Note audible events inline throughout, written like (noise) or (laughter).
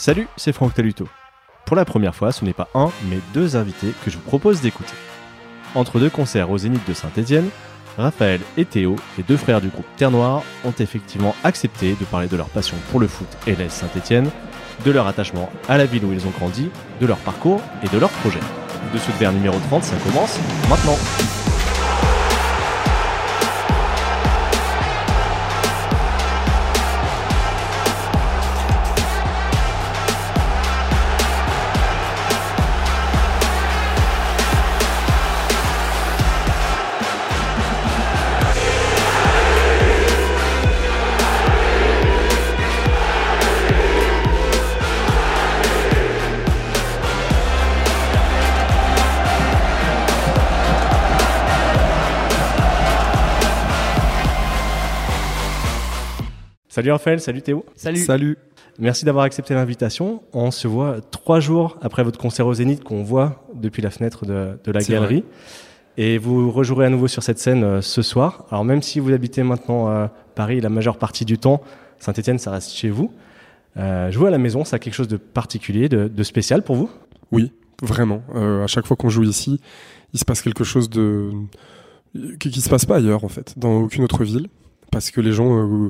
Salut, c'est Franck Taluto. Pour la première fois, ce n'est pas un, mais deux invités que je vous propose d'écouter. Entre deux concerts au Zénith de Saint-Étienne, Raphaël et Théo, les deux frères du groupe Terre Noire, ont effectivement accepté de parler de leur passion pour le foot et l'Est Saint-Étienne, de leur attachement à la ville où ils ont grandi, de leur parcours et de leurs projets. De ce numéro 30, ça commence maintenant. Salut Raphaël, salut Théo. Salut. Salut. Merci d'avoir accepté l'invitation. On se voit trois jours après votre concert au Zénith qu'on voit depuis la fenêtre de, de la galerie. Et vous rejouerez à nouveau sur cette scène euh, ce soir. Alors même si vous habitez maintenant à Paris la majeure partie du temps, Saint-Etienne, ça reste chez vous. Euh, jouer à la maison, ça a quelque chose de particulier, de, de spécial pour vous? Oui, vraiment. Euh, à chaque fois qu'on joue ici, il se passe quelque chose de qui, qui se passe pas ailleurs en fait, dans aucune autre ville, parce que les gens, euh,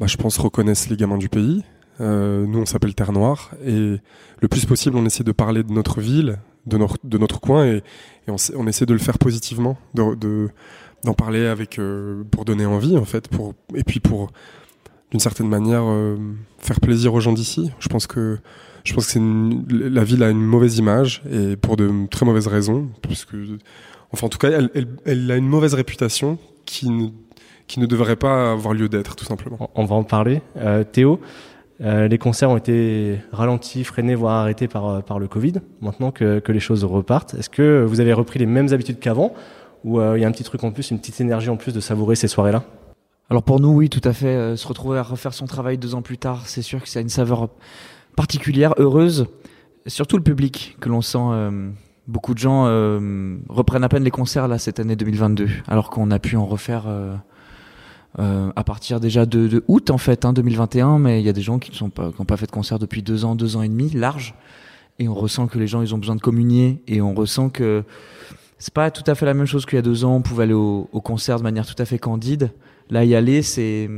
bah, je pense, reconnaissent les gamins du pays. Euh, nous, on s'appelle Terre Noire et le plus possible, on essaie de parler de notre ville, de notre de notre coin et, on, essaie de le faire positivement, de de- d'en parler euh, pour donner envie en fait, et puis pour d'une certaine manière euh, faire plaisir aux gens d'ici. Je pense que je pense que la ville a une mauvaise image et pour de très mauvaises raisons, parce que enfin en tout cas elle, elle, elle a une mauvaise réputation qui ne qui ne devrait pas avoir lieu d'être tout simplement. On- va en parler. Euh, Théo, euh, les concerts ont été ralentis, freinés, voire arrêtés par, euh, par le Covid. Maintenant que, que les choses repartent, est-ce que vous avez repris les mêmes habitudes qu'avant ou euh, il y a un petit truc en plus, une petite énergie en plus de savourer ces soirées-là? Alors pour nous, oui, tout à fait. euh, se retrouver à refaire son travail deux ans plus tard, c'est sûr que ça a une saveur particulière, heureuse. Surtout le public, que l'on sent. euh, beaucoup de gens euh, reprennent à peine les concerts là cette année 2022, alors qu'on a pu en refaire euh, à partir déjà de, de août en fait, hein, 2021. Mais il y a des gens qui ne sont pas, qui n'ont pas fait de concert depuis deux ans, deux ans et demi, large. Et on ressent que les gens, ils ont besoin de communier, et on ressent que c'est pas tout à fait la même chose qu'il y a deux ans. On pouvait aller au, au concert de manière tout à fait candide. Là, y aller, c'est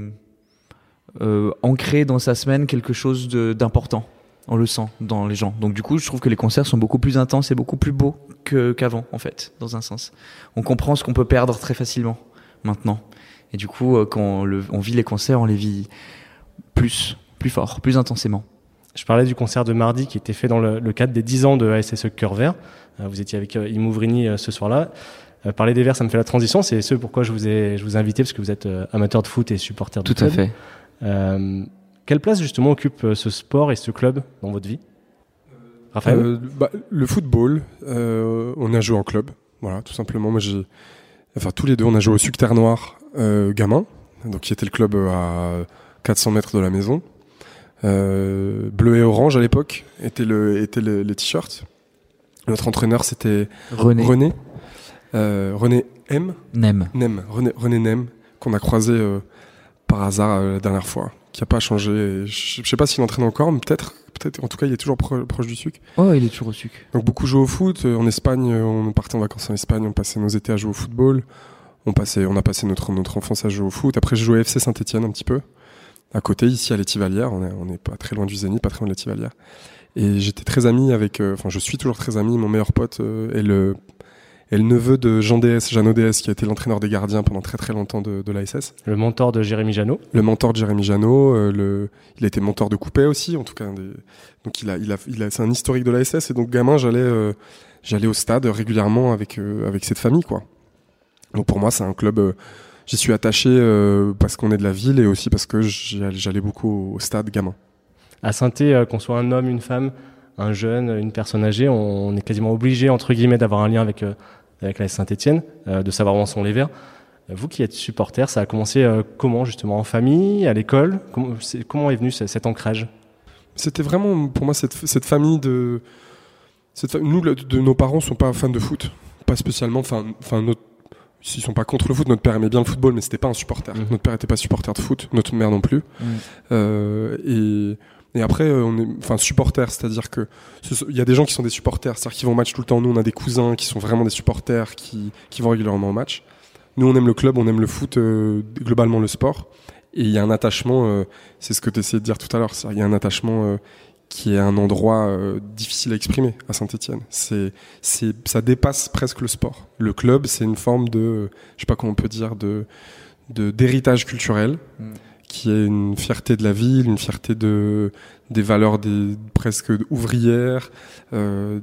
euh, ancrer dans sa semaine quelque chose d'important. On le sent dans les gens. Donc du coup, je trouve que les concerts sont beaucoup plus intenses et beaucoup plus beaux qu'avant, en fait, dans un sens. On comprend ce qu'on peut perdre très facilement maintenant. Et du coup, euh, quand on, le- on vit les concerts, on les vit plus, plus fort, plus intensément. Je parlais du concert de mardi qui était fait dans le, le cadre des 10 ans de ASSE Cœur Vert. Euh, vous étiez avec Imouvrini euh, ce soir-là. Parler des Verts, ça me fait la transition. C'est ce pourquoi je vous ai, je vous ai invité, parce que vous êtes amateur de foot et supporter du Tout à fait. Euh, quelle place justement occupe ce sport et ce club dans votre vie? Raphaël? Euh, bah, le football, euh, on a joué en club, voilà, tout simplement. Moi, j'ai, enfin, tous les deux, on a joué au Suc Terre Noire, gamin, donc qui était le club euh, à 400 mètres de la maison. Euh, bleu et orange à l'époque étaient le, étaient les t-shirts. Notre entraîneur, c'était René, René, euh, René M, Nem. Nem, René, René Nem, qu'on a croisé euh, par hasard euh, la dernière fois, qui a pas changé. Je je sais pas s'il entraîne encore, mais peut-être, peut-être. En tout cas, il est toujours pro- proche du suc. Oh, il est toujours au sucre. Donc beaucoup joué au foot. Euh, En Espagne, euh, on partait en vacances en Espagne, on passait nos étés à jouer au football. On, passait, on a passé notre, notre enfance à jouer au foot. Après, j'ai joué FC Saint-Etienne un petit peu. À côté, ici à l'Étivalière. On est, on est pas très loin du Zénith, pas très loin de l'Étivalière. Et j'étais très ami avec... euh, Enfin, je suis toujours très ami. Mon meilleur pote euh, est, le, est le neveu de Jean DS, Jeannot DS, qui a été l'entraîneur des gardiens pendant très très longtemps de, de l'ASS. Le mentor de Jérémy Janot. Le mentor de Jérémy Janot. euh, le, il a été mentor de Coupet aussi, en tout cas. des- donc il a, il a, il a, c'est un historique de l'ASS. Et donc, gamin, j'allais... j'allais au stade régulièrement avec avec cette famille quoi. Donc pour moi c'est un club euh, j'y suis attaché euh, parce qu'on est de la ville et aussi parce que j'allais beaucoup au stade gamin. À saint qu'on soit un homme, une femme, un jeune, une personne âgée, on, est quasiment obligé, entre guillemets, d'avoir un lien avec, euh, avec la Saint-Etienne, de savoir où en sont les Verts. Euh, Vous qui êtes supporter, ça a commencé euh, comment justement En famille, à l'école? Comment, est venu ce- cet ancrage? C'était vraiment pour moi cette, cette famille de cette nous de nos parents sont pas fans de foot, pas spécialement enfin notre S'ils sont pas contre le foot, notre père aimait bien le football, mais c'était pas un supporter. Mhm. Notre père était pas supporter de foot, notre mère non plus. Mhm. Euh, et Et après, euh, on est, enfin, supporters, c'est-à-dire que il y a des gens qui sont des supporters, c'est-à-dire qui vont au match tout le temps. Nous, on a des cousins qui sont vraiment des supporters, qui, qui vont régulièrement au match. Nous, on aime le club, on aime le foot, euh, globalement le sport. Et il y a un attachement, euh, c'est ce que tu essayais de dire tout à l'heure, il y a un attachement qui est un endroit euh, difficile à exprimer à Saint-Etienne. C'est, c'est, ça dépasse presque le sport. Le club, c'est une forme de, je sais pas comment on peut dire, de, de d'héritage culturel Mm. qui est une fierté de la ville, une fierté de des valeurs des presque ouvrières, euh,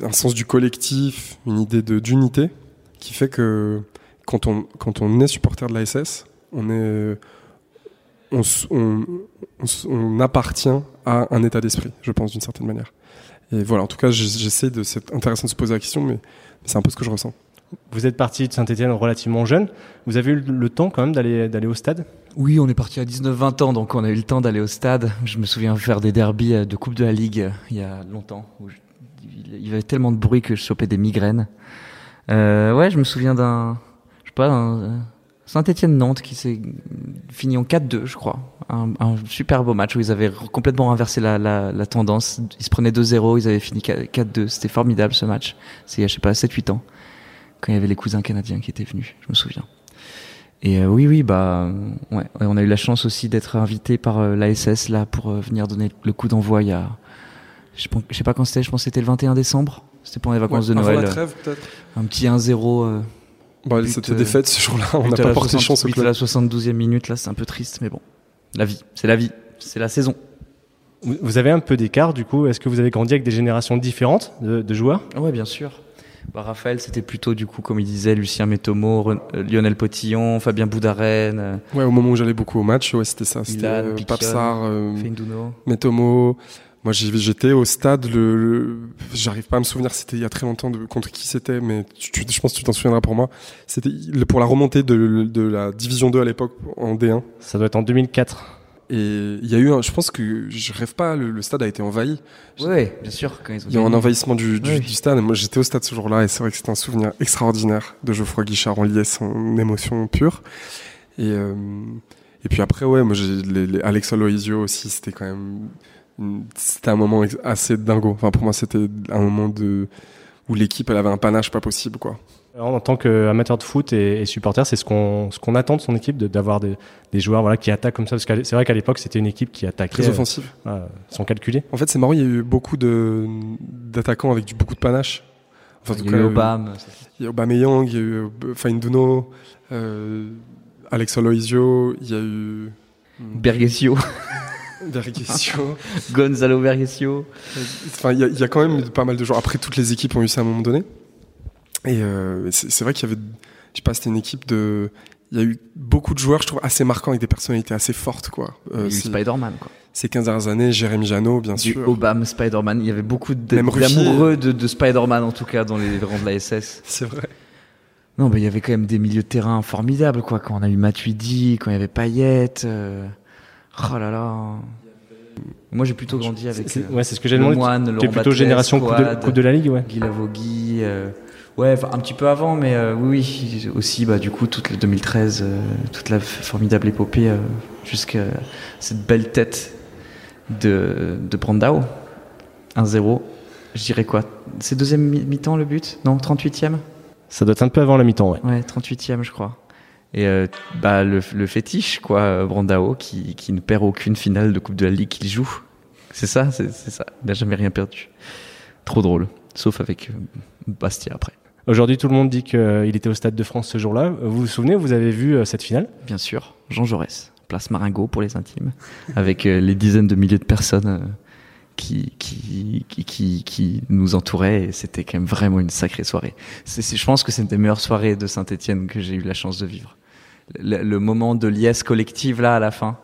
un sens du collectif, une idée de d'unité qui fait que quand on quand on est supporter de la SS, on est on, s- on, on s- on appartient à un état d'esprit, je pense d'une certaine manière. Et voilà, en tout cas, j'essaie de c'est intéressant de se poser la question, mais c'est un peu ce que je ressens. Vous êtes parti de Saint-Etienne relativement jeune. Vous avez eu le temps quand même d'aller d'aller au stade? Oui, on est parti à 19-20 ans, donc on a eu le temps d'aller au stade. Je me souviens faire des derbies euh, de Coupe de la Ligue euh, il y a longtemps. Où je- il il y avait tellement de bruit que je chopais des migraines. Euh, ouais, je me souviens d'un, je sais pas, un Saint-Étienne-Nantes qui s'est fini en 4-2, je crois. Un, un super beau match où ils avaient complètement inversé la, la, la tendance. Ils se prenaient 2-0, ils avaient fini 4-2. C'était formidable ce match. C'est il y a, je sais pas, 7-8 ans. Quand il y avait les cousins canadiens qui étaient venus, je me souviens. Et euh, oui, oui, bah, euh, ouais, on a eu la chance aussi d'être invité par euh, l'ASS là pour euh, venir donner le coup d'envoi il y a, je, je sais pas quand c'était, je pense que c'était le 21 décembre. C'était pendant les vacances de Noël. la trêve, peut-être. Un petit 1-0. Bon, But, c'était euh, fêtes ce jour-là, on n'a pas la porté 60 chance au club. la 72e minute, là, c'est un peu triste, mais bon. La vie, c'est la vie, c'est la saison. Vous avez un peu d'écart du coup. Est-ce que vous avez grandi avec des générations différentes de, de joueurs? Ouais, bien sûr. Bah, Raphaël, c'était plutôt, du coup, comme il disait, Lucien Métomo, Ren- euh, Lionel Potillon, Fabien Boudaren, euh, Ouais, au moment où j'allais beaucoup au match, ouais, c'était ça. C'était Ilan, euh, Papsar, euh. Metomo. Moi, j'étais au stade. Le, le- j'arrive pas à me souvenir. C'était il y a très longtemps de contre qui c'était, mais tu- tu- je pense que tu t'en souviendras pour moi. C'était pour la remontée de, de la division 2 à l'époque en D1. Ça doit être en 2004. Et il y a eu, un, je pense que je rêve pas. Le, le stade a été envahi. Ouais, bien sûr, quand ils ont Il y a eu un envahissement du, du, Oui. du stade. Et moi, j'étais au stade ce jour-là, et c'est vrai que c'était un souvenir extraordinaire de Geoffroy Guichard. On liait son émotion pure. Et, euh, et puis après, ouais, moi, j'ai les, les Alex Aloisio aussi. C'était quand même, c'était un moment assez dingo. Enfin, pour moi, c'était un moment de où l'équipe, elle avait un panache pas possible, quoi. Alors, en tant qu'amateur de foot et, et supporter, c'est ce qu'on ce qu'on attend de son équipe, de- d'avoir des, des joueurs voilà qui attaquent comme ça. Parce que c'est vrai qu'à l'époque, c'était une équipe qui attaquait Très euh, offensif. voilà, sans calculer. En fait, c'est marrant. Il y a eu beaucoup de d'attaquants avec du, beaucoup de panache. Enfin, Il y a cas, eu euh, Obama. Il y a Aubameyang, il y a eu euh, Fainduno, euh, Alex Aloisio, il y a eu Bergesio, (laughs) Vergesio. (laughs) Gonzalo Bergesio. enfin, il y, a, il y a quand même pas mal de joueurs. Après, toutes les équipes ont eu ça à un moment donné. Et euh, c'est vrai qu'il y avait, je sais pas, c'était une équipe de. Il y a eu beaucoup de joueurs, je trouve, assez marquants avec des personnalités assez fortes, quoi. Il y Euh, a eu c'est- Spider-Man, quoi. ces 15 dernières années, Jérémy Janot, bien Du sûr. Obama, Spider-Man. Il y avait beaucoup d'amoureux de, de Spider-Man, en tout cas, dans les rangs de la SS. (laughs) C'est vrai. Non, mais il y avait quand même des milieux de terrain formidables, quoi. Quand on a eu Matuidi, quand il y avait Payet. euh, Oh là là. Moi, j'ai plutôt grandi avec C'est- euh, Ouais, c'est ce que j'ai Le demandé. Moine, Tu es Laurent plutôt génération coupe de, Squad. coupe de la Ligue, ouais. Guy Lavogui. euh, Ouais, un petit peu avant, mais euh, oui, oui. Aussi, bah, du coup, toute le 2013, euh, toute la formidable épopée, euh, jusqu'à cette belle tête de, de Brandao. 1-0. Je dirais quoi? C'est deuxième mi- mi-temps le but? Non, 38e Ça doit être un peu avant la mi-temps, ouais. Ouais, 38e, je crois. Et euh, bah, le, le fétiche, quoi, euh, Brandao, qui, qui ne perd aucune finale de Coupe de la Ligue qu'il joue. C'est ça, c'est ça. Il n'a jamais rien perdu. Trop drôle. Sauf avec euh, Bastia après. Aujourd'hui, tout le monde dit qu'il était au Stade de France ce jour-là. Vous vous souvenez, vous avez vu euh, cette finale? Bien sûr, Jean Jaurès, place Maringo pour les intimes, avec euh, les dizaines de milliers de personnes euh, qui, qui, qui, qui, nous entouraient. Et c'était quand même vraiment une sacrée soirée. C'est, je pense que c'est une des meilleures soirées de Saint-Etienne que j'ai eu la chance de vivre. Le, le moment de liesse collective là à la fin.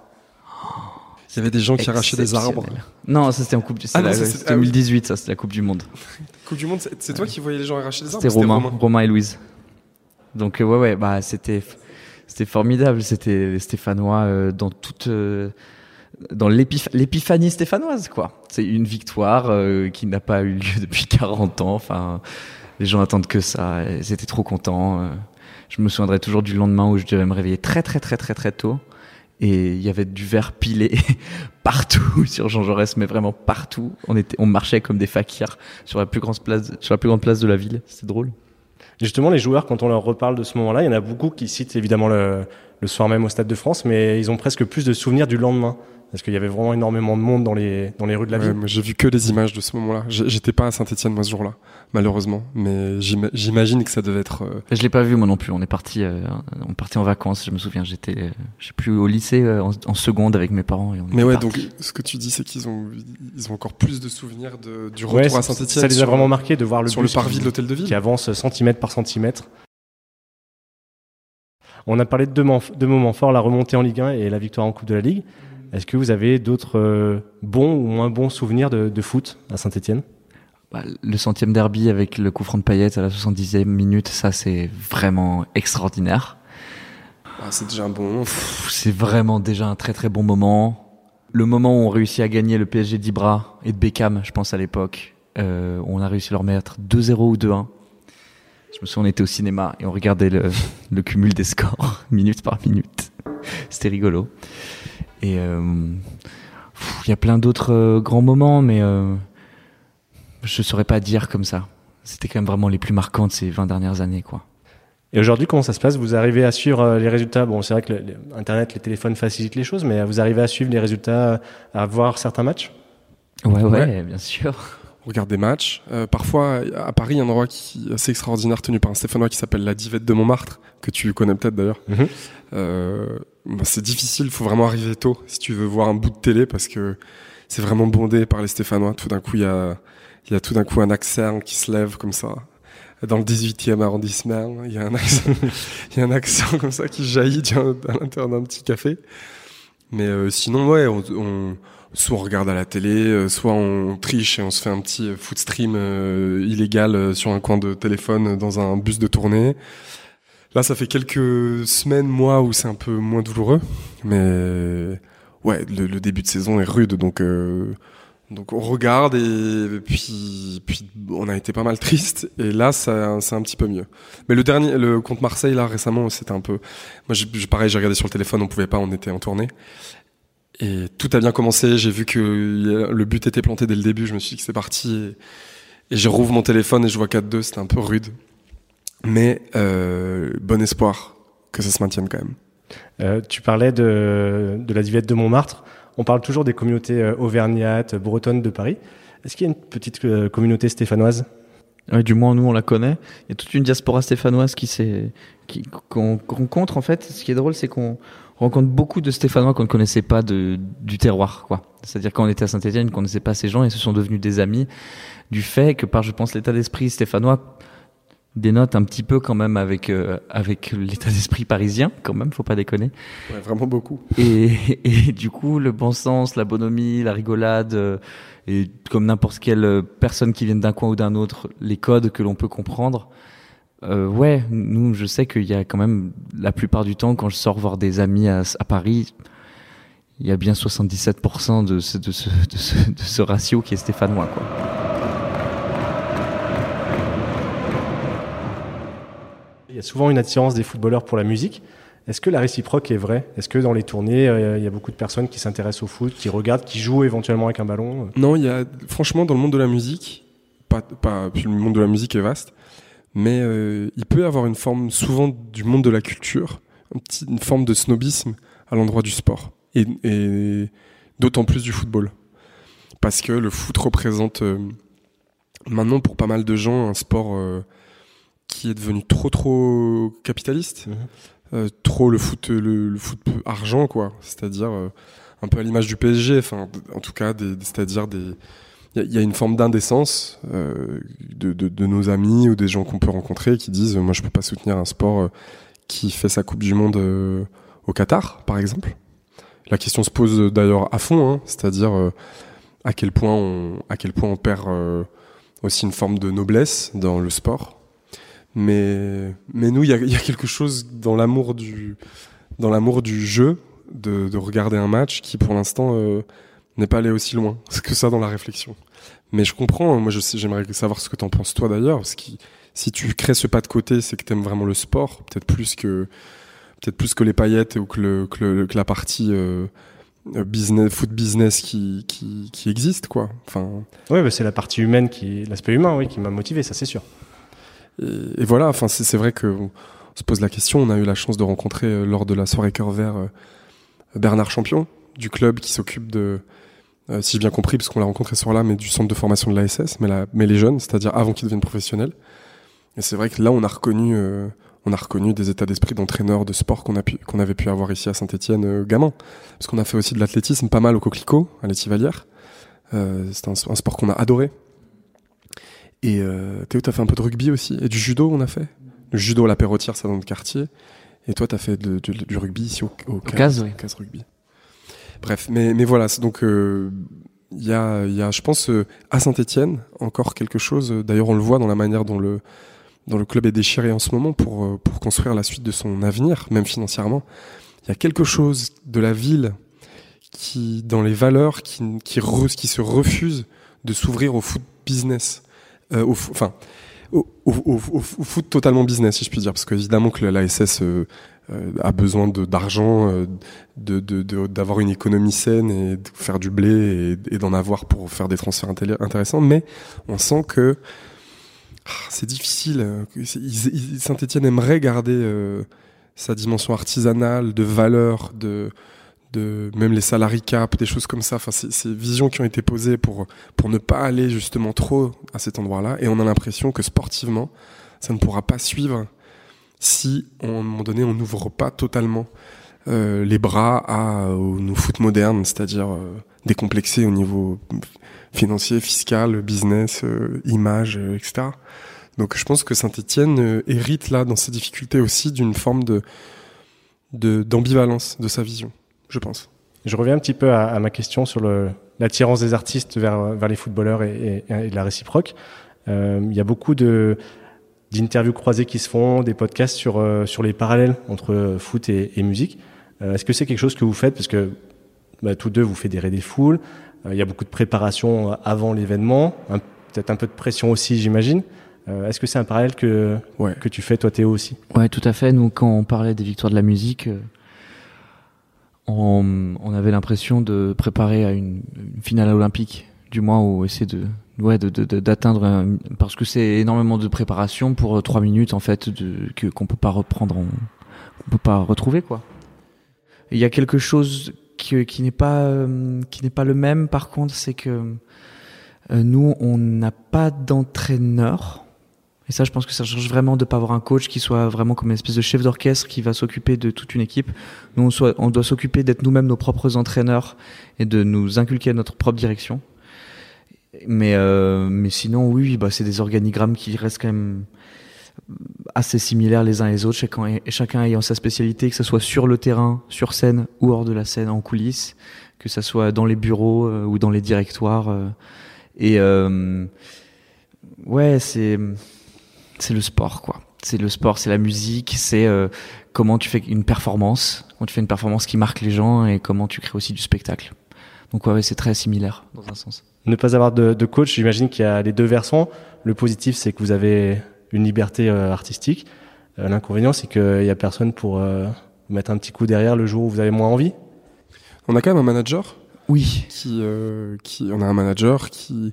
Il y avait des gens qui arrachaient des arbres. Non, ça c'était en Coupe du Ah c'était ah oui. 2018, ça c'était la Coupe du Monde. (laughs) Coupe du Monde, c'est toi qui voyais les gens arracher des arbres C'était Romain, Romain, et Louise. Donc euh, ouais ouais bah c'était c'était formidable, c'était les Stéphanois euh, dans toute euh, dans l'épiph- l'épiphanie stéphanoise quoi. C'est une victoire euh, qui n'a pas eu lieu depuis (laughs) 40 ans. Enfin les gens attendent que ça. Ils étaient trop contents. euh. Je me souviendrai toujours du lendemain où je devais me réveiller très très très très très tôt et il y avait du verre pilé (laughs) partout (laughs) sur Jean Jaurès, mais vraiment partout. On était, on marchait comme des fakirs sur la plus grande place, sur la plus grande place de la ville. C'était drôle. Justement, les joueurs, quand on leur reparle de ce moment-là, il y en a beaucoup qui citent évidemment le soir même au Stade de France, mais ils ont presque plus de souvenirs du lendemain. Parce qu'il y avait vraiment énormément de monde dans les, dans les rues de la ville. J'ai vu que les images de ce moment-là. J'étais pas à Saint-Etienne moi ce jour-là, malheureusement. Mais j'imagine que ça devait être. Euh... Je l'ai pas vu moi non plus. On est parti, euh, on est parti en vacances. Je me souviens, j'étais, euh, je sais plus au lycée euh, en, en, seconde avec mes parents. Et on mais ouais, partis. donc ce que tu dis, c'est qu'ils ont, ils ont encore plus de souvenirs de, du retour Ouais, à Saint-Etienne. ça les a vraiment marqué de voir le sur le parvis qui- de l'hôtel de ville. qui avance centimètre par centimètre. On a parlé de deux, moments- deux moments forts, la remontée en Ligue 1 et la victoire en Coupe de la Ligue. Est-ce que vous avez d'autres euh, bons ou moins bons souvenirs de, de foot à Saint-Etienne Bah, le centième derby avec le coup franc de Payet à la 70e minute, ça c'est vraiment extraordinaire. Ah, c'est déjà un bon moment. C'est vraiment déjà un très très bon moment. Le moment où on réussit à gagner le PSG d'Ibra et de Beckham, je pense à l'époque, euh, on a réussi à leur mettre 2-0 ou 2-1. Je me souviens, on était au cinéma et on regardait le, (laughs) le cumul des scores, (laughs) minute par minute. C'était rigolo. Et euh, il y a plein d'autres euh, grands moments, mais euh, je saurais pas dire comme ça. C'était quand même vraiment les plus marquants de ces 20 dernières années, quoi. Et aujourd'hui, comment ça se passe? Vous arrivez à suivre les résultats? Bon, c'est vrai que le- le- Internet, les téléphones facilitent les choses, mais vous arrivez à suivre les résultats, à voir certains matchs? Ouais, ouais, Ouais. bien sûr. On regarde des matchs. Euh, parfois, à Paris, il y a un endroit qui est assez extraordinaire tenu par un Stéphanois qui s'appelle la Divette de Montmartre, que tu connais peut-être d'ailleurs. Mhm. Euh, bah, c'est difficile, il faut vraiment arriver tôt si tu veux voir un bout de télé parce que c'est vraiment bondé par les Stéphanois. Tout d'un coup, il y a, il y a tout d'un coup un accent qui se lève comme ça. Dans le 18e arrondissement, il y a un accent, (laughs) il y a un accent comme ça qui jaillit à l'intérieur d'un petit café. Mais euh, sinon, ouais, on, on- soit on regarde à la télé, euh, soit on triche et on se fait un petit foot stream euh, illégal euh, sur un coin de téléphone dans un bus de tournée. Là, ça fait quelques semaines, mois où c'est un peu moins douloureux, mais ouais, le, début de saison est rude, donc euh, donc on regarde et puis puis on a été pas mal triste et là ça c'est un petit peu mieux. Mais le dernier, le contre Marseille là récemment, c'était un peu. Moi, j'ai- pareil, j'ai regardé sur le téléphone, on pouvait pas, on était en tournée. Et tout a bien commencé. J'ai vu que le but était planté dès le début. Je me suis dit que c'est parti. Et, et je rouvre mon téléphone et je vois 4-2. C'était un peu rude. Mais euh, bon espoir que ça se maintienne quand même. Euh, tu parlais de, de la Divette de Montmartre. On parle toujours des communautés euh, auvergnates, bretonnes de Paris. Est-ce qu'il y a une petite euh, communauté stéphanoise? Ouais, du moins, nous, on la connaît. Il y a toute une diaspora stéphanoise qui s'est, qui, qu'on rencontre, en fait. Ce qui est drôle, c'est qu'on rencontre beaucoup de Stéphanois qu'on ne connaissait pas de, du terroir, quoi. C'est-à-dire, quand on était à Saint-Etienne, on ne connaissait pas ces gens et ce sont devenus des amis du fait que, par, je pense, l'état d'esprit stéphanois dénote un petit peu quand même avec, euh, avec l'état d'esprit parisien, quand même, faut pas déconner. Ouais, vraiment beaucoup. Et, (laughs) et du coup, le bon sens, la bonhomie, la rigolade, euh, et comme n'importe quelle personne qui vienne d'un coin ou d'un autre, les codes que l'on peut comprendre. Euh, ouais, nous, je sais qu'il y a quand même, la plupart du temps, quand je sors voir des amis à, à Paris, il y a bien 77% de ce, de, ce, de, ce, de ce ratio qui est stéphanois, quoi. Il y a souvent une attirance des footballeurs pour la musique. Est-ce que la réciproque est vraie? Est-ce que dans les tournées, euh, il y a beaucoup de personnes qui s'intéressent au foot, qui regardent, qui jouent éventuellement avec un ballon? Non, il y a franchement dans le monde de la musique, pas, pas puis le monde de la musique est vaste, mais euh, il peut y avoir une forme souvent du monde de la culture, une forme de snobisme à l'endroit du sport. Et, et d'autant plus du football, parce que le foot représente euh, maintenant pour pas mal de gens un sport euh, qui est devenu trop trop capitaliste, Mhm. trop le foot le, le foot argent quoi, c'est-à-dire un peu à l'image du PSG, enfin en tout cas c'est-à-dire des il y a- une forme d'indécence euh, de, de, nos amis ou des gens qu'on peut rencontrer qui disent moi je peux pas soutenir un sport euh, qui fait sa Coupe du Monde euh, au Qatar par exemple. La question se pose d'ailleurs à fond, hein, c'est-à-dire à quel point on à quel point on perd aussi une forme de noblesse dans le sport. Mais mais nous il y y a quelque chose dans l'amour du dans l'amour du jeu de, de regarder un match qui pour l'instant n'est pas allé aussi loin (laughs) que ça dans la réflexion. Mais je comprends, moi je sais, j'aimerais savoir ce que t'en penses toi d'ailleurs, parce que si tu crées ce pas de côté, c'est que t'aimes vraiment le sport, peut-être plus que peut-être plus que les paillettes ou que, le, que, le- que la partie euh, business, foot business qui, qui, qui existe, quoi. Enfin, Ouais, bah, c'est la partie humaine, qui, l'aspect humain, oui, qui m'a motivé, ça c'est sûr. et, et voilà, enfin, c'est c'est vrai que on se pose la question. On a eu la chance de rencontrer euh, lors de la soirée cœur vert euh, Bernard Champion du club qui s'occupe de, euh, si j'ai bien compris, parce qu'on l'a rencontré ce soir-là, mais du centre de formation de l'ASS, mais, la, mais les jeunes, c'est-à-dire avant qu'ils deviennent professionnels. Et c'est vrai que là, on a reconnu, euh, on a reconnu des états d'esprit d'entraîneurs de sport qu'on a pu, qu'on avait pu avoir ici à Saint-Etienne, euh, gamin. Parce qu'on a fait aussi de l'athlétisme pas mal au Coquelicot, à l'Étivalière. Euh, c'est un, un sport qu'on a adoré. Et euh, Théo, t'as fait un peu de rugby aussi, et du judo, on a fait. Le judo à la Perrotière, ça dans notre quartier. Et toi, t'as fait de- de- du rugby ici au, au, CAS, oui. CAS rugby. Bref, mais, mais voilà, donc euh, il y, a, y a, je pense, euh, à Saint-Etienne, encore quelque chose. euh, D'ailleurs, on le voit dans la manière dont le, le club est déchiré en ce moment pour, pour construire la suite de son avenir, même financièrement. Il y a quelque chose de la ville qui, dans les valeurs, qui, qui, re- qui se refuse de s'ouvrir au foot business. Au, enfin, au, foot totalement business, si je puis dire, parce qu'évidemment que l'ASS euh, a besoin de- d'argent, euh, de, de, de- d'avoir une économie saine et de faire du blé et, et d'en avoir pour faire des transferts intéressants, mais on sent que ah, c'est difficile. euh, Saint-Etienne aimerait garder euh, sa dimension artisanale, de valeur, de, de même les salariés cap, des choses comme ça. Enfin, ces visions qui ont été posées pour pour ne pas aller justement trop à cet endroit-là. Et on a l'impression que sportivement, ça ne pourra pas suivre si, à un moment donné, on n'ouvre pas totalement euh, les bras à au foot moderne, c'est-à-dire euh, décomplexé au niveau financier, fiscal, business, euh, image, euh, etc. Donc je pense que Saint-Etienne hérite là dans ses difficultés aussi d'une forme de d'ambivalence de, sa vision, je pense. Je reviens un petit peu à, ma question sur l'attirance des artistes vers, vers les footballeurs et, et- et la réciproque. Il y a beaucoup de d'interviews croisées qui se font, des podcasts sur euh, sur les parallèles entre euh, foot et, et musique. Euh, Est-ce que c'est quelque chose que vous faites? Parce que bah, tous deux vous fédérez des foules. Il y a beaucoup de préparation avant l'événement, peut-être un peu de pression aussi, j'imagine. Euh, Est-ce que c'est un parallèle que Ouais. que tu fais toi Théo aussi? Ouais, tout à fait. Nous, quand on parlait des victoires de la musique, euh, on, on avait l'impression de préparer à une, une finale olympique, du moins, ou essayer de, ouais, d'atteindre, parce que c'est énormément de préparation pour euh, trois minutes en fait, de, que qu'on peut pas reprendre, en- qu'on peut pas retrouver quoi. Il y a quelque chose qui, qui n'est pas, euh, qui n'est pas le même. Par contre, c'est que euh, nous, on n'a pas d'entraîneur. Et ça, je pense que ça change vraiment de pas avoir un coach qui soit vraiment comme une espèce de chef d'orchestre qui va s'occuper de toute une équipe. Nous, on, soit, on doit s'occuper d'être nous-mêmes nos propres entraîneurs et de nous inculquer notre propre direction. Mais, euh, mais sinon, oui, bah, c'est des organigrammes qui restent quand même assez similaires les uns les autres, chacun, ayant sa spécialité, que ce soit sur le terrain, sur scène ou hors de la scène, en coulisses, que ce soit dans les bureaux euh, ou dans les directoires. euh. et euh, ouais, c'est c'est le sport, quoi. C'est le sport, c'est la musique, c'est euh, comment tu fais une performance, comment tu fais une performance qui marque les gens et comment tu crées aussi du spectacle. Donc ouais, c'est très similaire dans un sens. Ne pas avoir de, de coach, j'imagine qu'il y a les deux versants. Le positif, c'est que vous avez une liberté euh, artistique. Euh, L'inconvénient, c'est qu'il n'y a personne pour euh, vous mettre un petit coup derrière le jour où vous avez moins envie. On a quand même un manager Oui, qui, euh, qui on a un manager qui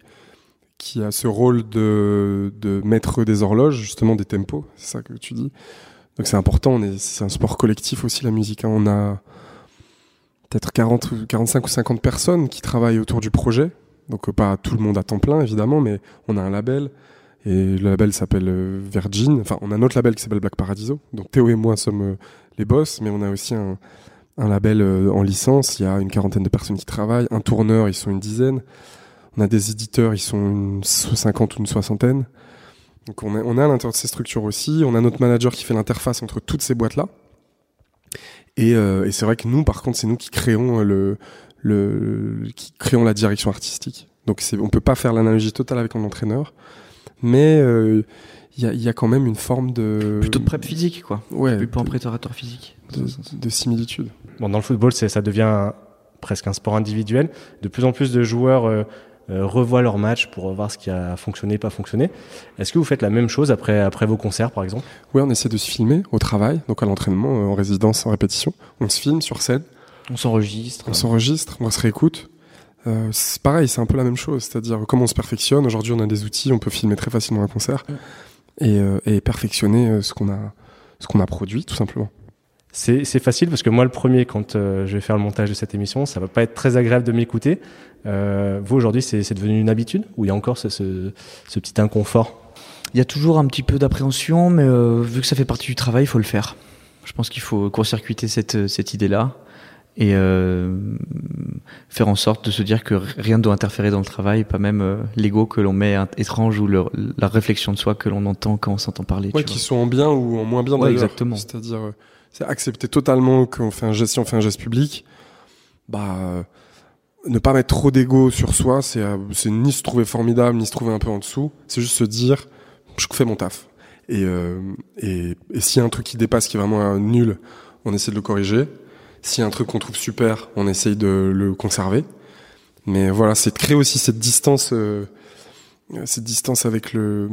qui a ce rôle de, de maître des horloges, justement des tempos, c'est ça que tu dis. Donc c'est important, est, c'est un sport collectif aussi la musique. hein. On a peut-être 40, ou 45 ou 50 personnes qui travaillent autour du projet. Donc euh, pas tout le monde à temps plein évidemment, mais on a un label et le label s'appelle euh, Virgin. Enfin, on a un autre label qui s'appelle Black Paradiso. Donc Théo et moi sommes euh, les boss, mais on a aussi un, label en licence. Il y a une quarantaine de personnes qui travaillent. Un tourneur, ils sont une dizaine. On a des éditeurs, ils sont une 50 ou une soixantaine. Donc on est, on est à l'intérieur de ces structures aussi. On a notre manager qui fait l'interface entre toutes ces boîtes-là. Et, euh, et c'est vrai que nous, par contre, c'est nous qui créons le, le, qui créons la direction artistique. Donc c'est, on peut pas faire l'analogie totale avec un entraîneur, mais euh, il y, a, il y a quand même une forme de plutôt de prep physique, quoi. ouais, Plus un de, préparateur physique. de, de similitude. Bon, dans le football, c'est- ça devient presque un sport individuel. De plus en plus de joueurs euh, euh, revoient leur match pour voir ce qui a fonctionné, pas fonctionné. Est-ce que vous faites la même chose après, après vos concerts, par exemple? Oui, on essaie de se filmer au travail, donc à l'entraînement, euh, en résidence, en répétition. On se filme sur scène. On s'enregistre. On s'enregistre, on se réécoute. Euh, c'est pareil, c'est un peu la même chose, c'est-à-dire comment on se perfectionne. Aujourd'hui, on a des outils, on peut filmer très facilement un concert et, euh, et perfectionner euh, ce qu'on a, ce qu'on a produit, tout simplement. C'est c'est facile parce que moi, le premier, quand euh, je vais faire le montage de cette émission, ça va pas être très agréable de m'écouter. Euh, vous, aujourd'hui, c'est c'est devenu une habitude ou il y a encore ce, ce, ce petit inconfort? Il y a toujours un petit peu d'appréhension, mais euh, vu que ça fait partie du travail, il faut le faire. Je pense qu'il faut court-circuiter cette, cette idée-là et euh, faire en sorte de se dire que rien ne doit interférer dans le travail, pas même euh, l'ego que l'on met étrange ou le- la réflexion de soi que l'on entend quand on s'entend parler. Ouais, qui sont en bien ou en moins bien Ouais, d'ailleurs. exactement. C'est-à-dire, euh, c'est accepter totalement qu'on fait un geste, si on fait un geste public, bah, ne pas mettre trop d'ego sur soi, c'est, euh, ni se trouver formidable, ni se trouver un peu en dessous. C'est juste se dire, je fais mon taf. Et, euh, et, et s'il y a un truc qui dépasse, qui est vraiment nul, on essaie de le corriger. S'il y a un truc qu'on trouve super, on essaye de le conserver. Mais voilà, c'est de créer aussi cette distance, euh, cette distance avec le,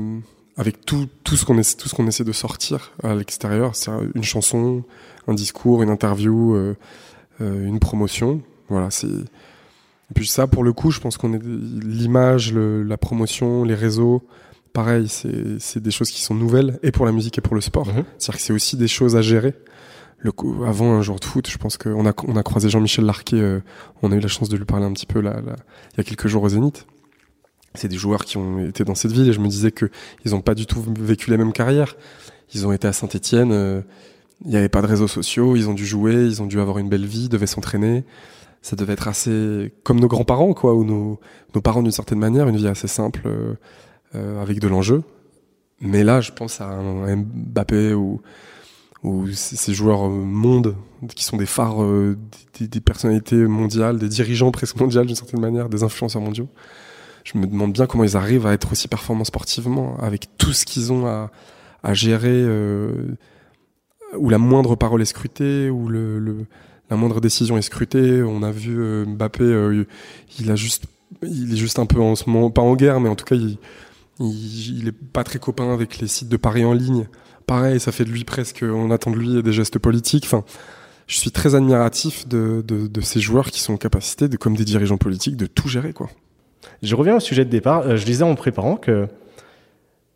avec tout, tout ce qu'on essaie, tout ce qu'on essaie de sortir à l'extérieur. C'est une chanson, un discours, une interview, euh, euh, une promotion. Voilà, c'est. Et puis ça, pour le coup, je pense qu'on est l'image, la promotion, les réseaux. Pareil, c'est c'est des choses qui sont nouvelles et pour la musique et pour le sport. Mhm. C'est-à-dire que c'est aussi des choses à gérer. Le coup, avant un jour de foot, je pense qu'on a, on a croisé Jean-Michel Larquet, euh, on a eu la chance de lui parler un petit peu là, là, il y a quelques jours au Zénith. C'est des joueurs qui ont été dans cette ville et je me disais que ils ont pas du tout vécu les mêmes carrières. Ils ont été à Saint-Étienne, euh, il n'y avait pas de réseaux sociaux, ils ont dû jouer, ils ont dû avoir une belle vie, devaient s'entraîner. Ça devait être assez comme nos grands-parents, quoi, ou nos, parents d'une certaine manière, une vie assez simple, euh, euh, avec de l'enjeu. Mais là, je pense à Mbappé ou, ces joueurs euh, monde qui sont des phares, des, des personnalités mondiales, des dirigeants presque mondiales d'une certaine manière, des influenceurs mondiaux. Je me demande bien comment ils arrivent à être aussi performants sportivement avec tout ce qu'ils ont à, gérer, euh, où la moindre parole est scrutée, où la moindre décision est scrutée. On a vu euh, Mbappé, euh, il est juste un peu en ce moment, pas en guerre, mais en tout cas, il, il, est pas très copain avec les sites de paris en ligne. Pareil, ça fait de lui presque, on attend de lui des gestes politiques. Enfin, je suis très admiratif de, ces joueurs qui sont en capacité, comme des dirigeants politiques, de tout gérer, quoi. Je reviens au sujet de départ. Euh, je disais en préparant que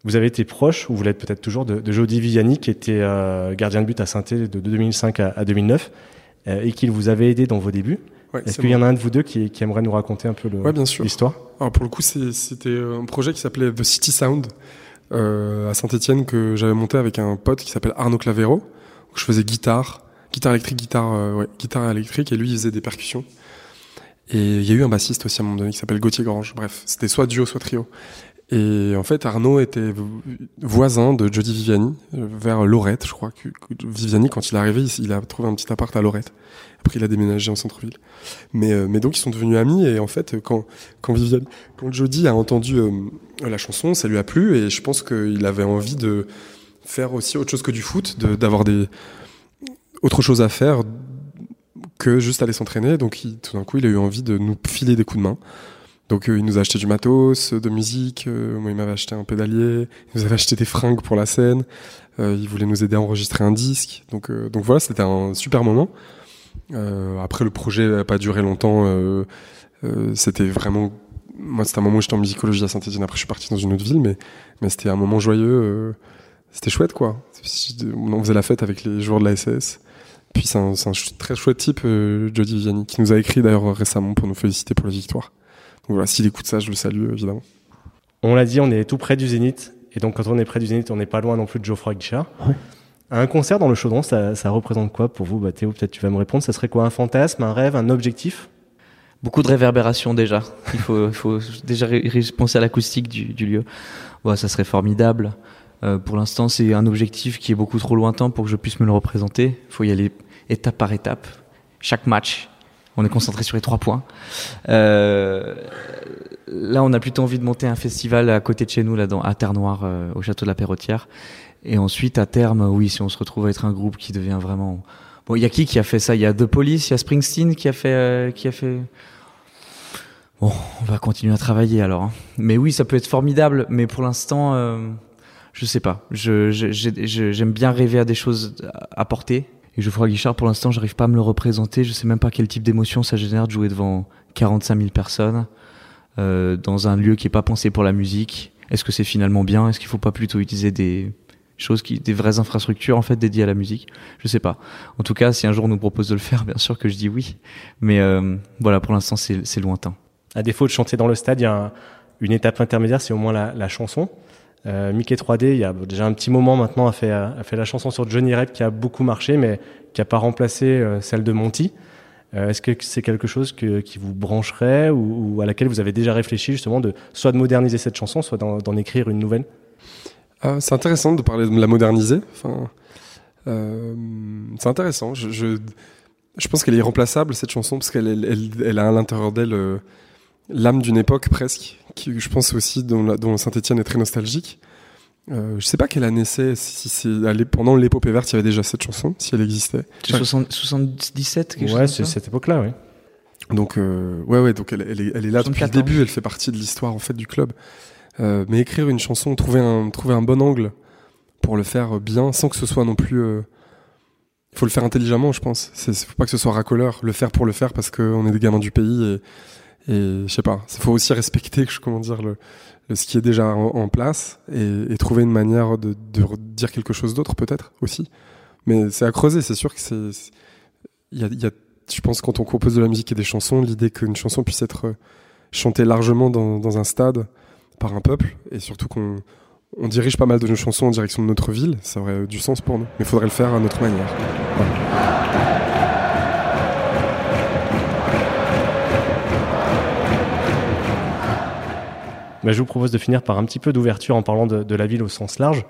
vous avez été proche, ou vous l'êtes peut-être toujours, de, de Jody Viviani, qui était euh, gardien de but à saint de 2005 à, à 2009, euh, et qu'il vous avait aidé dans vos débuts. Ouais, Est-ce qu'il y en a un de vous deux qui, qui aimerait nous raconter un peu Ouais, l'histoire? Alors pour le coup, c'était un projet qui s'appelait The City Sound euh, à Saint-Etienne que j'avais monté avec un pote qui s'appelle Arnaud Clavero. Où je faisais guitare, guitare électrique, guitare, ouais, guitare électrique, et lui il faisait des percussions. Et il y a eu un bassiste aussi à un moment donné qui s'appelle Gauthier Grange. Bref, c'était soit duo, soit trio. Et en fait, Arnaud était vo- voisin de Jody Viviani, euh, vers Lorette, je crois. Que, Viviani, quand il est arrivé, il, a trouvé un petit appart à Lorette. Après, il a déménagé en centre-ville. Mais, euh, mais donc, ils sont devenus amis. Et en fait, quand, quand Viviani, quand Jody a entendu euh, la chanson, ça lui a plu. Et je pense qu'il avait envie de faire aussi autre chose que du foot, d'avoir des autre chose à faire que juste aller s'entraîner. Donc, tout d'un coup, il a eu envie de nous filer des coups de main. Donc, euh, il nous a acheté du matos, de musique. euh, moi, il m'avait acheté un pédalier. Il nous avait acheté des fringues pour la scène. euh, il voulait nous aider à enregistrer un disque. Donc, donc voilà, c'était un super moment. Après, le projet n'a pas duré longtemps. c'était vraiment. Moi, c'était un moment où j'étais en musicologie à Saint-Etienne. Après, je suis parti dans une autre ville, mais, mais c'était un moment joyeux. c'était chouette, quoi. On faisait la fête avec les joueurs de la SS. Puis c'est un, très chouette type, euh, Jody Viviani, qui nous a écrit d'ailleurs récemment pour nous féliciter pour la victoire. Donc voilà, s'il écoute ça, je le salue évidemment. On l'a dit, on est tout près du Zénith. Et donc, quand on est près du Zénith, on n'est pas loin non plus de Geoffroy Guichard. Ouais. Un concert dans le chaudron, ça, ça représente quoi pour vous bah, Théo, peut-être tu vas me répondre. Ça serait quoi? Un fantasme, un rêve, un objectif? Beaucoup de réverbération déjà. Il faut, déjà penser à l'acoustique du, du lieu. Ça serait formidable. Euh, pour l'instant, c'est un objectif qui est beaucoup trop lointain pour que je puisse me le représenter. Il faut y aller étape par étape. Chaque match, on est concentré sur les trois points. Euh, là, on a plutôt envie de monter un festival à côté de chez nous, là, dans, à Terre-Noire, euh, au château de la Perrotière. Et ensuite, à terme, oui, si on se retrouve à être un groupe qui devient vraiment. Bon, il y a qui qui a fait ça? Il y a The Police, il y a Springsteen qui a fait, euh, qui a fait. Bon, on va continuer à travailler alors. hein. Mais oui, ça peut être formidable, mais pour l'instant, euh, je sais pas. Je, je- j'ai- je- j'aime bien rêver à des choses à porter. Et Geoffroy Guichard, pour l'instant, j'arrive pas à me le représenter. Je sais même pas quel type d'émotion ça génère de jouer devant 45 000 personnes euh, dans un lieu qui est pas pensé pour la musique. Est-ce que c'est finalement bien? Est-ce qu'il faut pas plutôt utiliser des choses qui, des vraies infrastructures en fait dédiées à la musique? Je sais pas. En tout cas, si un jour on nous propose de le faire, (laughs) bien sûr que je dis oui. Mais euh, voilà, pour l'instant, c'est lointain. À défaut de chanter dans le stade, il y a un- une étape intermédiaire, c'est au moins la, la chanson. Euh, Mickey 3D, il y a déjà un petit moment maintenant, a fait, a fait la chanson sur Johnny Rep qui a beaucoup marché, mais qui n'a pas remplacé euh, celle de Monty. Euh, Est-ce que c'est quelque chose que, qui vous brancherait ou, à laquelle vous avez déjà réfléchi justement de soit de moderniser cette chanson, soit d'en écrire une nouvelle? C'est intéressant de parler de la moderniser. Enfin, c'est intéressant. Je, je, pense qu'elle est irremplaçable cette chanson parce qu'elle elle, elle, a à l'intérieur d'elle l'âme d'une époque presque. Qui, je pense aussi dont, la- dont Saint-Étienne est très nostalgique. Euh, je sais pas quelle année c'est. Si c'est pendant l'épopée verte, il y avait déjà cette chanson, si elle existait. C'est 60 77 quelque chose Ouais, comme c'est cette époque-là, oui. Donc euh, ouais ouais donc elle, elle est, elle est là depuis le 74. début, elle fait partie de l'histoire en fait du club. Euh, mais écrire une chanson, trouver un trouver un bon angle pour le faire bien, sans que ce soit non plus. euh, Il faut le faire intelligemment, je pense. C'est faut pas que ce soit racoleur, le faire pour le faire parce qu'on est des gamins du pays et et je sais pas. Il faut aussi respecter comment dire le, ce qui est déjà en, place et, trouver une manière de, dire quelque chose d'autre peut-être aussi. Mais c'est à creuser, c'est sûr que c'est y a, je pense quand on compose de la musique et des chansons, l'idée qu'une chanson puisse être euh, chantée largement dans, un stade par un peuple, et surtout qu'on on dirige pas mal de nos chansons en direction de notre ville, ça aurait du sens pour nous. Mais il faudrait le faire à notre manière. Bah, je vous propose de finir par un petit peu d'ouverture en parlant de, la ville au sens large.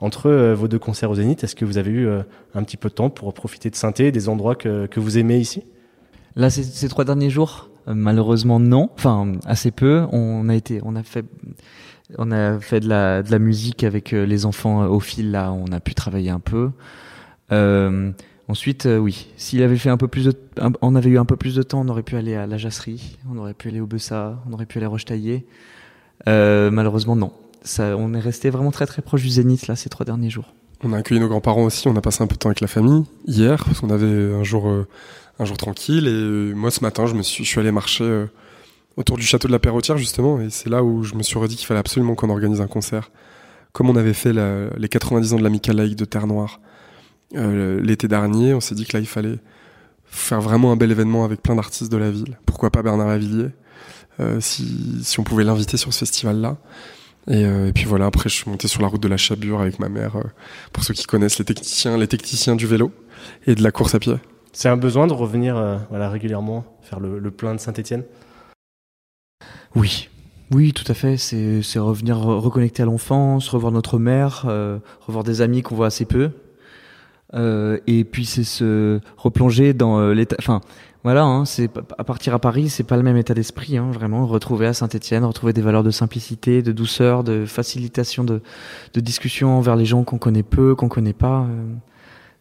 Entre euh, vos deux concerts au Zénith, est-ce que vous avez eu euh, un petit peu de temps pour profiter de Sainté, des endroits que, que vous aimez ici? Là, ces, trois derniers jours, euh, malheureusement non. Enfin, assez peu. On a été, on a fait, on a fait de la, de la musique avec les enfants au fil. Là, on a pu travailler un peu. Ensuite, oui, s'il avait fait un peu plus de, on avait eu un peu plus de temps, on aurait pu aller à la Jasserie, on aurait pu aller au Bessa, on aurait pu aller à Rochetaillé. Euh, malheureusement, non. Ça, on est resté vraiment très très proche du Zénith là ces trois derniers jours. On a accueilli nos grands-parents aussi, on a passé un peu de temps avec la famille hier, parce qu'on avait un jour, euh, un jour tranquille, et euh, moi ce matin je, me suis, je suis allé marcher autour du château de la Perrotière justement, et c'est là où je me suis redit qu'il fallait absolument qu'on organise un concert, comme on avait fait les 90 ans de l'amicale laïque de Terre Noire l'été dernier, on s'est dit que là il fallait faire vraiment un bel événement avec plein d'artistes de la ville, pourquoi pas Bernard Lavillier, si, si on pouvait l'inviter sur ce festival-là. Et, euh, et puis voilà, après je suis monté sur la route de la Chabure avec ma mère, euh, pour ceux qui connaissent les techniciens, les techniciens du vélo et de la course à pied. C'est un besoin de revenir euh, voilà, régulièrement faire le, le plein de Saint-Étienne? Oui, oui, tout à fait. C'est c'est revenir re- reconnecter à l'enfance, revoir notre mère, euh, revoir des amis qu'on voit assez peu. Euh, et puis c'est se replonger dans euh, l'état. Enfin, voilà, hein, c'est à partir à Paris, c'est pas le même état d'esprit, hein, vraiment. Retrouver à Saint-Étienne, retrouver des valeurs de simplicité, de douceur, de facilitation de, de discussion envers les gens qu'on connaît peu, qu'on connaît pas. euh,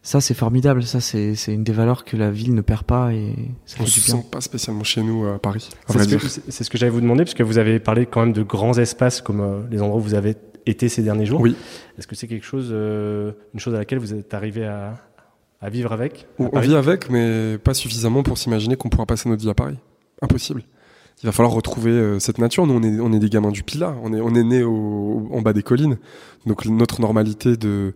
ça, c'est formidable. Ça, c'est c'est une des valeurs que la ville ne perd pas et ça On se sent pas spécialement chez nous à Paris. à C'est ce, que, c'est- c'est ce que j'allais vous demander, parce que vous avez parlé quand même de grands espaces comme euh, les endroits où vous avez été ces derniers jours. Oui. Est-ce que c'est quelque chose, euh, une chose à laquelle vous êtes arrivé à, à vivre avec à On, vit avec, mais pas suffisamment pour s'imaginer qu'on pourra passer notre vie à Paris. Impossible. Il va falloir retrouver euh, cette nature. Nous, on est, on est des gamins du Pilat. On est, on est nés au, en bas des collines. Donc notre normalité de,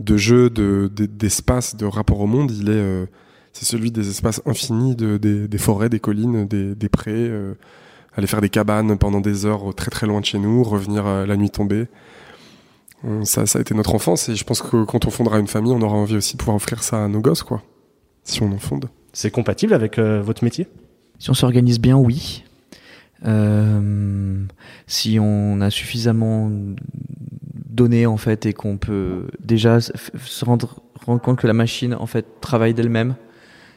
de jeu, de, de- d'espace, de rapport au monde, il est, euh, c'est celui des espaces infinis, de, des, des forêts, des collines, des, des prés. Aller faire des cabanes pendant des heures très très loin de chez nous, revenir euh, la nuit tombée. Euh, Ça, ça a été notre enfance et je pense que quand on fondera une famille, on aura envie aussi de pouvoir offrir ça à nos gosses, quoi. Si on en fonde. C'est compatible avec euh, votre métier? Si on s'organise bien, oui. Euh, si on a suffisamment donné en fait et qu'on peut déjà se se rendre, rendre compte que la machine en fait travaille d'elle-même,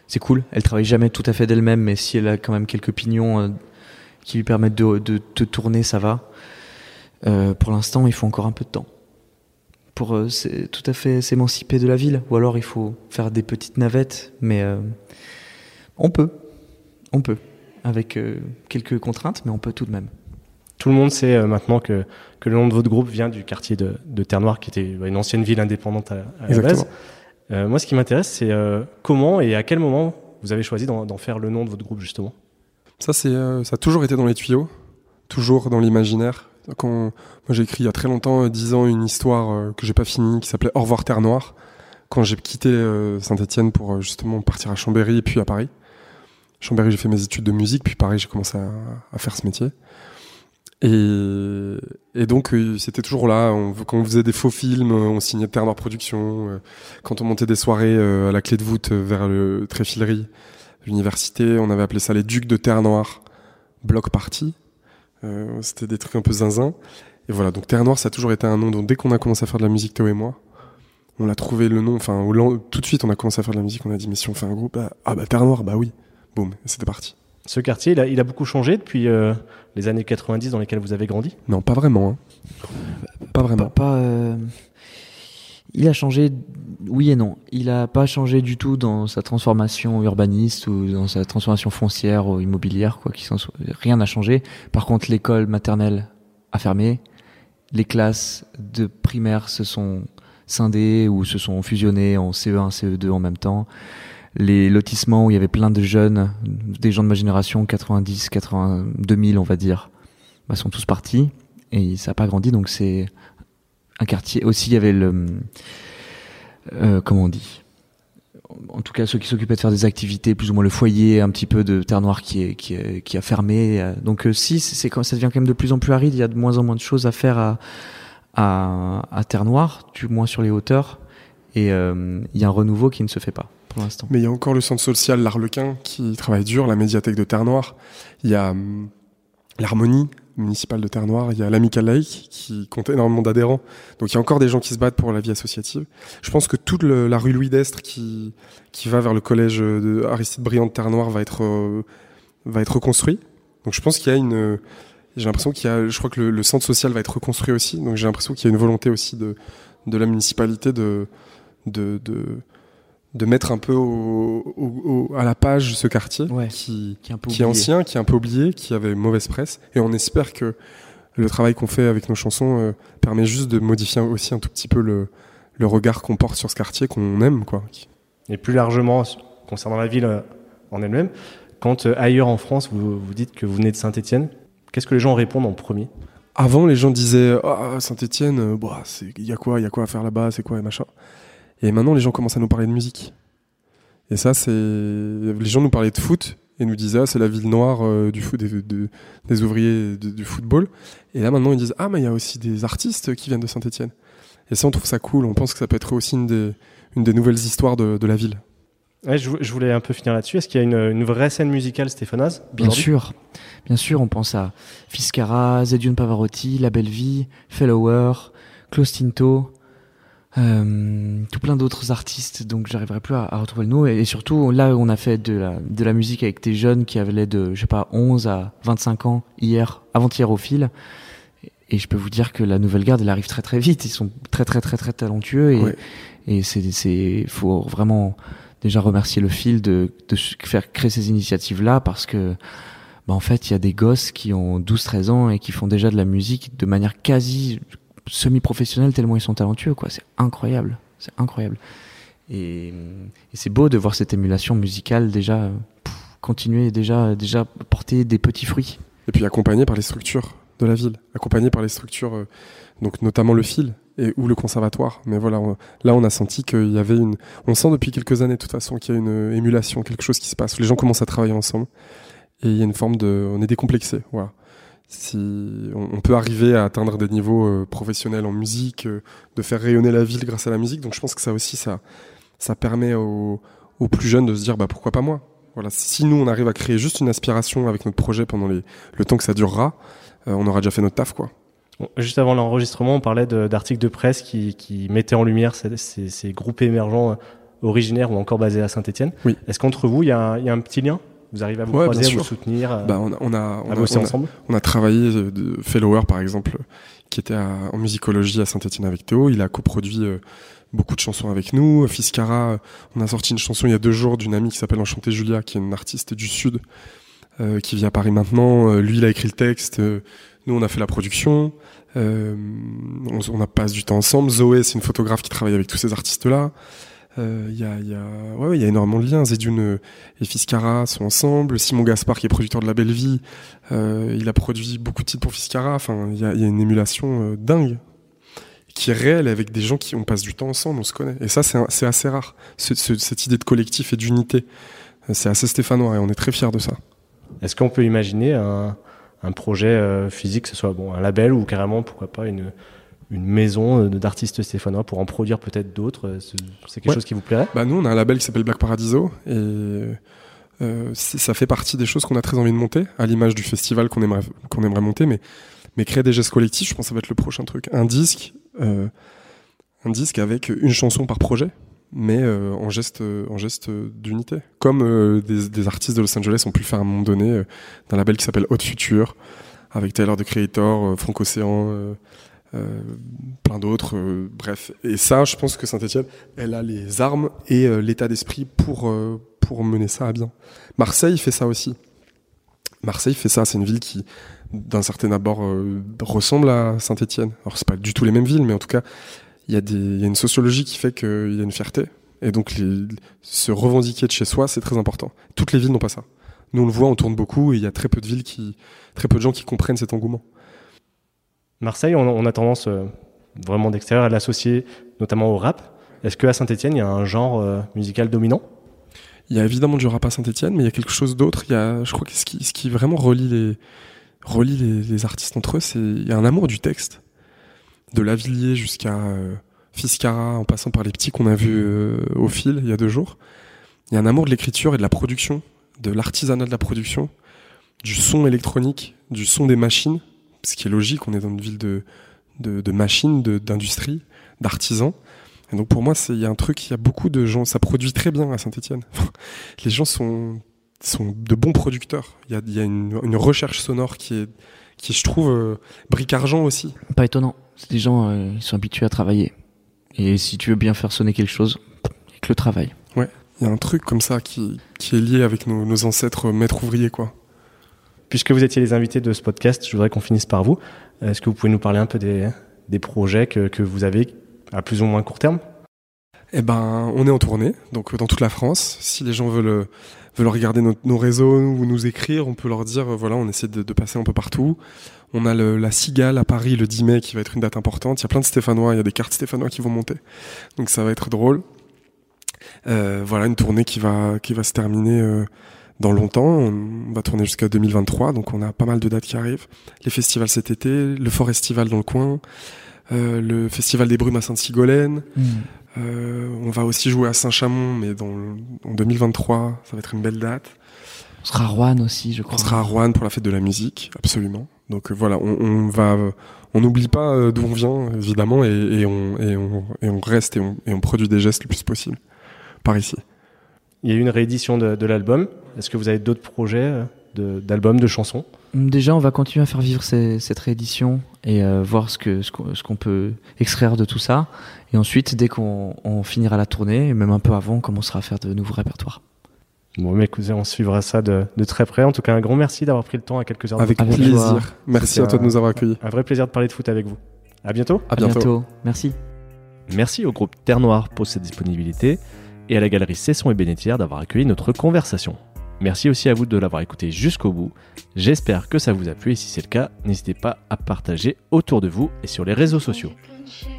c'est cool. Elle travaille jamais tout à fait d'elle-même, mais si elle a quand même quelques pignons euh, qui lui permettent de, de, de tourner, ça va. Euh, pour l'instant, il faut encore un peu de temps pour euh, tout à fait s'émanciper de la ville, ou alors il faut faire des petites navettes, mais euh, on peut, on peut. avec quelques contraintes, mais on peut tout de même. Tout le monde sait maintenant que, que le nom de votre groupe vient du quartier de, de Terre-Noire, qui était une ancienne ville indépendante à, à la base. Moi, ce qui m'intéresse, c'est comment et à quel moment vous avez choisi d'en faire le nom de votre groupe, justement? Ça, c'est, euh, ça a toujours été dans les tuyaux, toujours dans l'imaginaire. Quand moi j'ai écrit il y a très longtemps, euh, dix ans, une histoire euh, que j'ai pas finie, qui s'appelait Au revoir Terre Noire, quand j'ai quitté euh, Saint-Étienne pour justement partir à Chambéry et puis à Paris. Chambéry, j'ai fait mes études de musique, puis Paris, j'ai commencé à, faire ce métier. Et, donc c'était toujours là. Quand on faisait des faux films, on signait Terre Noire Productions. Quand on montait des soirées à la clé de voûte vers le Tréfilerie, l'université, on avait appelé ça les Ducs de Terre Noire, bloc party. Euh, C'était des trucs un peu zinzin. Et voilà, donc Terre Noire, ça a toujours été un nom. Donc dès qu'on a commencé à faire de la musique, Théo et moi, on l'a trouvé le nom. Enfin, tout de suite, on a commencé à faire de la musique. On a dit, mais si on fait un groupe, bah, ah bah Terre Noire, bah oui. Boum, et c'était parti. Ce quartier, il a, il a beaucoup changé depuis euh, les années 90 dans lesquelles vous avez grandi? Non, pas vraiment. hein. Pas vraiment. Pas, pas, euh, Il a changé, oui et non. Il a pas changé du tout dans sa transformation urbaniste ou dans sa transformation foncière ou immobilière, quoi. Rien n'a changé. Par contre, l'école maternelle a fermé. Les classes de primaire se sont scindées ou se sont fusionnées en CE1, CE2 en même temps. Les lotissements où il y avait plein de jeunes, des gens de ma génération, 90, 80, 2000, on va dire, bah, sont tous partis et ça n'a pas grandi. Donc c'est un quartier. Aussi, il y avait le. euh, comment on dit En tout cas, ceux qui s'occupaient de faire des activités, plus ou moins le foyer, un petit peu de Terre Noire qui, est, qui, est- qui a fermé. euh, Donc, euh, si, c'est ça devient quand même de plus en plus aride, il y a de moins en moins de choses à faire à, à, à Terre Noire, du moins sur les hauteurs. Et euh, il y a un renouveau qui ne se fait pas pour l'instant. Mais il y a encore le centre social L'Arlequin qui travaille dur, la médiathèque de Terre Noire. Il y a hum, l'Harmonie municipale de Terre Noire. Il y a l'Amical Laïque qui compte énormément d'adhérents. Donc il y a encore des gens qui se battent pour la vie associative. Je pense que toute la rue Louis d'Estre qui, qui va vers le collège de Aristide Briand de Terre Noire va être, euh, va être reconstruit. Donc je pense qu'il y a une... J'ai l'impression qu'il y a... Je crois que le, centre social va être reconstruit aussi. Donc j'ai l'impression qu'il y a une volonté aussi de, de la municipalité de, de de mettre un peu au, au- au- à la page ce quartier Ouais. qui, Qui est un peu qui est oublié. ancien, qui est un peu oublié, qui avait mauvaise presse. Et on espère que le travail qu'on fait avec nos chansons euh, permet juste de modifier aussi un tout petit peu le, le regard qu'on porte sur ce quartier qu'on aime. quoi. Et plus largement, concernant la ville euh, en elle-même, quand euh, ailleurs en France, vous, vous dites que vous venez de Saint-Etienne, qu'est-ce que les gens répondent en premier? Avant, les gens disaient Ah, Saint-Etienne, il y a quoi Il y a quoi à faire là-bas C'est quoi et machin? Et maintenant, les gens commencent à nous parler de musique. Et ça, c'est. Les gens nous parlaient de foot et nous disaient Ah, c'est la ville noire euh, du foot, des, de- des ouvriers de- du football. Et là, maintenant, ils disent Ah, mais il y a aussi des artistes qui viennent de Saint-Etienne. Et ça, on trouve ça cool. On pense que ça peut être aussi une des, une des nouvelles histoires de, de la ville. Ouais, je, vou- je voulais un peu finir là-dessus. Est-ce qu'il y a une, une vraie scène musicale stéphanoise Bien sûr, bien sûr, on pense à Fiscara, Zedion Pavarotti, La Belle Vie, Fellower, Klaus Tinto, euh, tout plein d'autres artistes, donc j'arriverai plus à, à retrouver le nom. Et, et surtout, là, on a fait de la, de la musique avec des jeunes qui avaient de, je sais pas, 11 à 25 ans hier, avant-hier au fil. Et je peux vous dire que la nouvelle garde, elle arrive très très vite. Ils sont très très très très talentueux et, Ouais. et c'est, c'est, faut vraiment déjà remercier le fil de, de faire créer ces initiatives-là parce que, bah, en fait, il y a des gosses qui ont 12-13 ans et qui font déjà de la musique de manière quasi semi-professionnelle tellement ils sont talentueux, quoi. C'est incroyable. C'est incroyable. Et, c'est beau de voir cette émulation musicale déjà pff, continuer, déjà, déjà porter des petits fruits. Et puis accompagné par les structures de la ville, accompagné par les structures, euh, donc notamment le fil et ou le conservatoire. Mais voilà, là on a senti qu'il y avait une, on sent depuis quelques années de toute façon qu'il y a une euh, émulation, quelque chose qui se passe. Les gens commencent à travailler ensemble et il y a une forme de, on est décomplexé. Voilà. Si on, peut arriver à atteindre des niveaux euh, professionnels en musique, euh, de faire rayonner la ville grâce à la musique. Donc je pense que ça aussi, ça, ça permet aux, aux plus jeunes de se dire, bah pourquoi pas moi? Voilà, si nous on arrive à créer juste une aspiration avec notre projet pendant les, le temps que ça durera, euh, on aura déjà fait notre taf, quoi. Juste avant l'enregistrement, on parlait d'articles de, presse qui, qui mettaient en lumière ces, ces- ces groupes émergents originaires ou encore basés à Saint-Etienne. Oui. Est-ce qu'entre vous, y, il y a un petit lien? Vous arrivez à vous Ouais, croiser, à vous soutenir, Bah, on a, on a, on à a- bosser on a- ensemble on a travaillé de Fellower, par exemple, qui était à- en musicologie à Saint-Etienne avec Théo. Il a coproduit euh, beaucoup de chansons avec nous. Fiscara, euh, on a sorti une chanson il y a deux jours d'une amie qui s'appelle Enchantée Julia, qui est une artiste du Sud, euh, qui vit à Paris maintenant. Euh, lui, il a écrit le texte. euh, nous, on a fait la production. Euh, on, on a passé du temps ensemble. Zoé, c'est une photographe qui travaille avec tous ces artistes-là. Euh, Il y, a, il y, a, ouais, ouais, y a énormément de liens. Zedune et Fiscara sont ensemble. Simon Gaspard, qui est producteur de La Belle Vie, euh, il a produit beaucoup de titres pour Fiscara. Enfin, il y a, une émulation euh, dingue qui est réelle avec des gens qui on passe du temps ensemble, on se connaît. Et ça, c'est assez rare. Ce- ce- cette idée de collectif et d'unité, Euh, c'est assez stéphanois et on est très fiers de ça. Est-ce qu'on peut imaginer un, un projet euh, physique, que ce soit bon, un label ou carrément, pourquoi pas, une, une maison euh, d'artistes stéphanois pour en produire peut-être d'autres euh, C'est quelque Ouais. chose qui vous plairait? Bah nous, on a un label qui s'appelle Black Paradiso et euh, ça fait partie des choses qu'on a très envie de monter, à l'image du festival qu'on aimerait qu'on aimerait monter, mais mais créer des gestes collectifs, je pense que ça va être le prochain truc. Un disque, euh, un disque avec une chanson par projet, mais euh, en geste en geste d'unité, comme euh, des, des artistes de Los Angeles ont pu le faire à un moment donné euh, d'un label qui s'appelle Hot Future, avec Taylor the Creator, Frank Océan. Euh, plein d'autres, euh, bref. Et ça, je pense que Saint-Etienne, elle a les armes et euh, l'état d'esprit pour, euh, pour mener ça à bien. Marseille fait ça aussi. Marseille fait ça, c'est une ville qui, d'un certain abord, ressemble à Saint-Etienne. Alors, c'est pas du tout les mêmes villes, mais en tout cas, il y, a des- y a une sociologie qui fait qu'il y a une fierté. Et donc, les- se revendiquer de chez soi, c'est très important. Toutes les villes n'ont pas ça. Nous, on le voit, on tourne beaucoup et il y a très peu de villes qui, très peu de gens qui comprennent cet engouement. Marseille, on, a tendance euh, vraiment d'extérieur à l'associer notamment au rap. Est-ce qu'à Saint-Etienne, il y a un genre euh, musical dominant? Il y a évidemment du rap à Saint-Etienne, mais il y a quelque chose d'autre. Il y a, je crois que ce qui, vraiment relie les, artistes entre eux, c'est il y a un amour du texte, de Lavillier jusqu'à euh, Fiscara, en passant par les petits qu'on a vus au fil il y a deux jours. Il y a un amour de l'écriture et de la production, de l'artisanat de la production, du son électronique, du son des machines, ce qui est logique. On est dans une ville de, de, de machines, de- d'industrie, d'artisans. Et donc pour moi, il y a un truc, il y a beaucoup de gens, ça produit très bien à Saint-Etienne. (laughs) Les gens sont, sont de bons producteurs. Il y a, il y a une, une recherche sonore qui est, qui je trouve, euh, bric-argent aussi. Pas étonnant. C'est des gens, euh, ils sont habitués à travailler. Et si tu veux bien faire sonner quelque chose, avec le travail. Il y a un truc comme ça qui, qui est lié avec nos, nos ancêtres euh, maîtres ouvriers, quoi. Puisque vous étiez les invités de ce podcast, je voudrais qu'on finisse par vous. Est-ce que vous pouvez nous parler un peu des, des projets que, que vous avez à plus ou moins court terme? Eh ben, on est en tournée, donc dans toute la France. Si les gens veulent, veulent regarder nos, nos réseaux ou nous écrire, on peut leur dire, euh, voilà, on essaie de, de passer un peu partout. On a le, la Cigale à Paris le 10 mai qui va être une date importante. Il y a plein de Stéphanois, il y a des cartes Stéphanois qui vont monter. Donc ça va être drôle. Euh, voilà, une tournée qui va, qui va se terminer euh, dans longtemps. On va tourner jusqu'à 2023, donc on a pas mal de dates qui arrivent. Les festivals cet été, le Forestival dans le coin, euh, le Festival des Brumes à Sainte-Sigolène. Euh, on va aussi jouer à Saint-Chamond, mais dans, en 2023, ça va être une belle date. On sera à Rouen aussi, je crois. On sera à Rouen pour la fête de la musique, absolument. Donc euh, voilà, on, on va, on n'oublie pas euh, d'où on vient, évidemment, et, et on, et, on, et on reste et on, et on produit des gestes le plus possible par ici. Il y a eu une réédition de, de l'album. Est-ce que vous avez d'autres projets euh, de- d'albums, de, chansons? Déjà, on va continuer à faire vivre ces- cette réédition et euh, voir ce qu'on peut extraire de tout ça. Et ensuite, dès qu'on on finira la tournée, et même un peu avant, on commencera à faire de nouveaux répertoires. Bon, mais écoutez, on suivra ça de, de très près. En tout cas, un grand merci d'avoir pris le temps à quelques heures. de Avec, joie. plaisir. Merci à toi de nous avoir accueillis. Un vrai plaisir de parler de foot avec vous. À bientôt. À bientôt. Merci. Merci au groupe Terre Noire pour cette disponibilité et à la galerie Cesson et Bénétière d'avoir accueilli notre conversation. Merci aussi à vous de l'avoir écouté jusqu'au bout. J'espère que ça vous a plu et si c'est le cas, n'hésitez pas à partager autour de vous et sur les réseaux sociaux.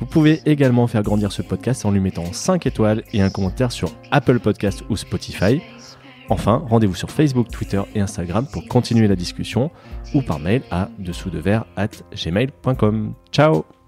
Vous pouvez également faire grandir ce podcast en lui mettant 5 étoiles et un commentaire sur Apple Podcast ou Spotify. Enfin, rendez-vous sur Facebook, Twitter et Instagram pour continuer la discussion ou par mail à dessous de verre at gmail.com. Ciao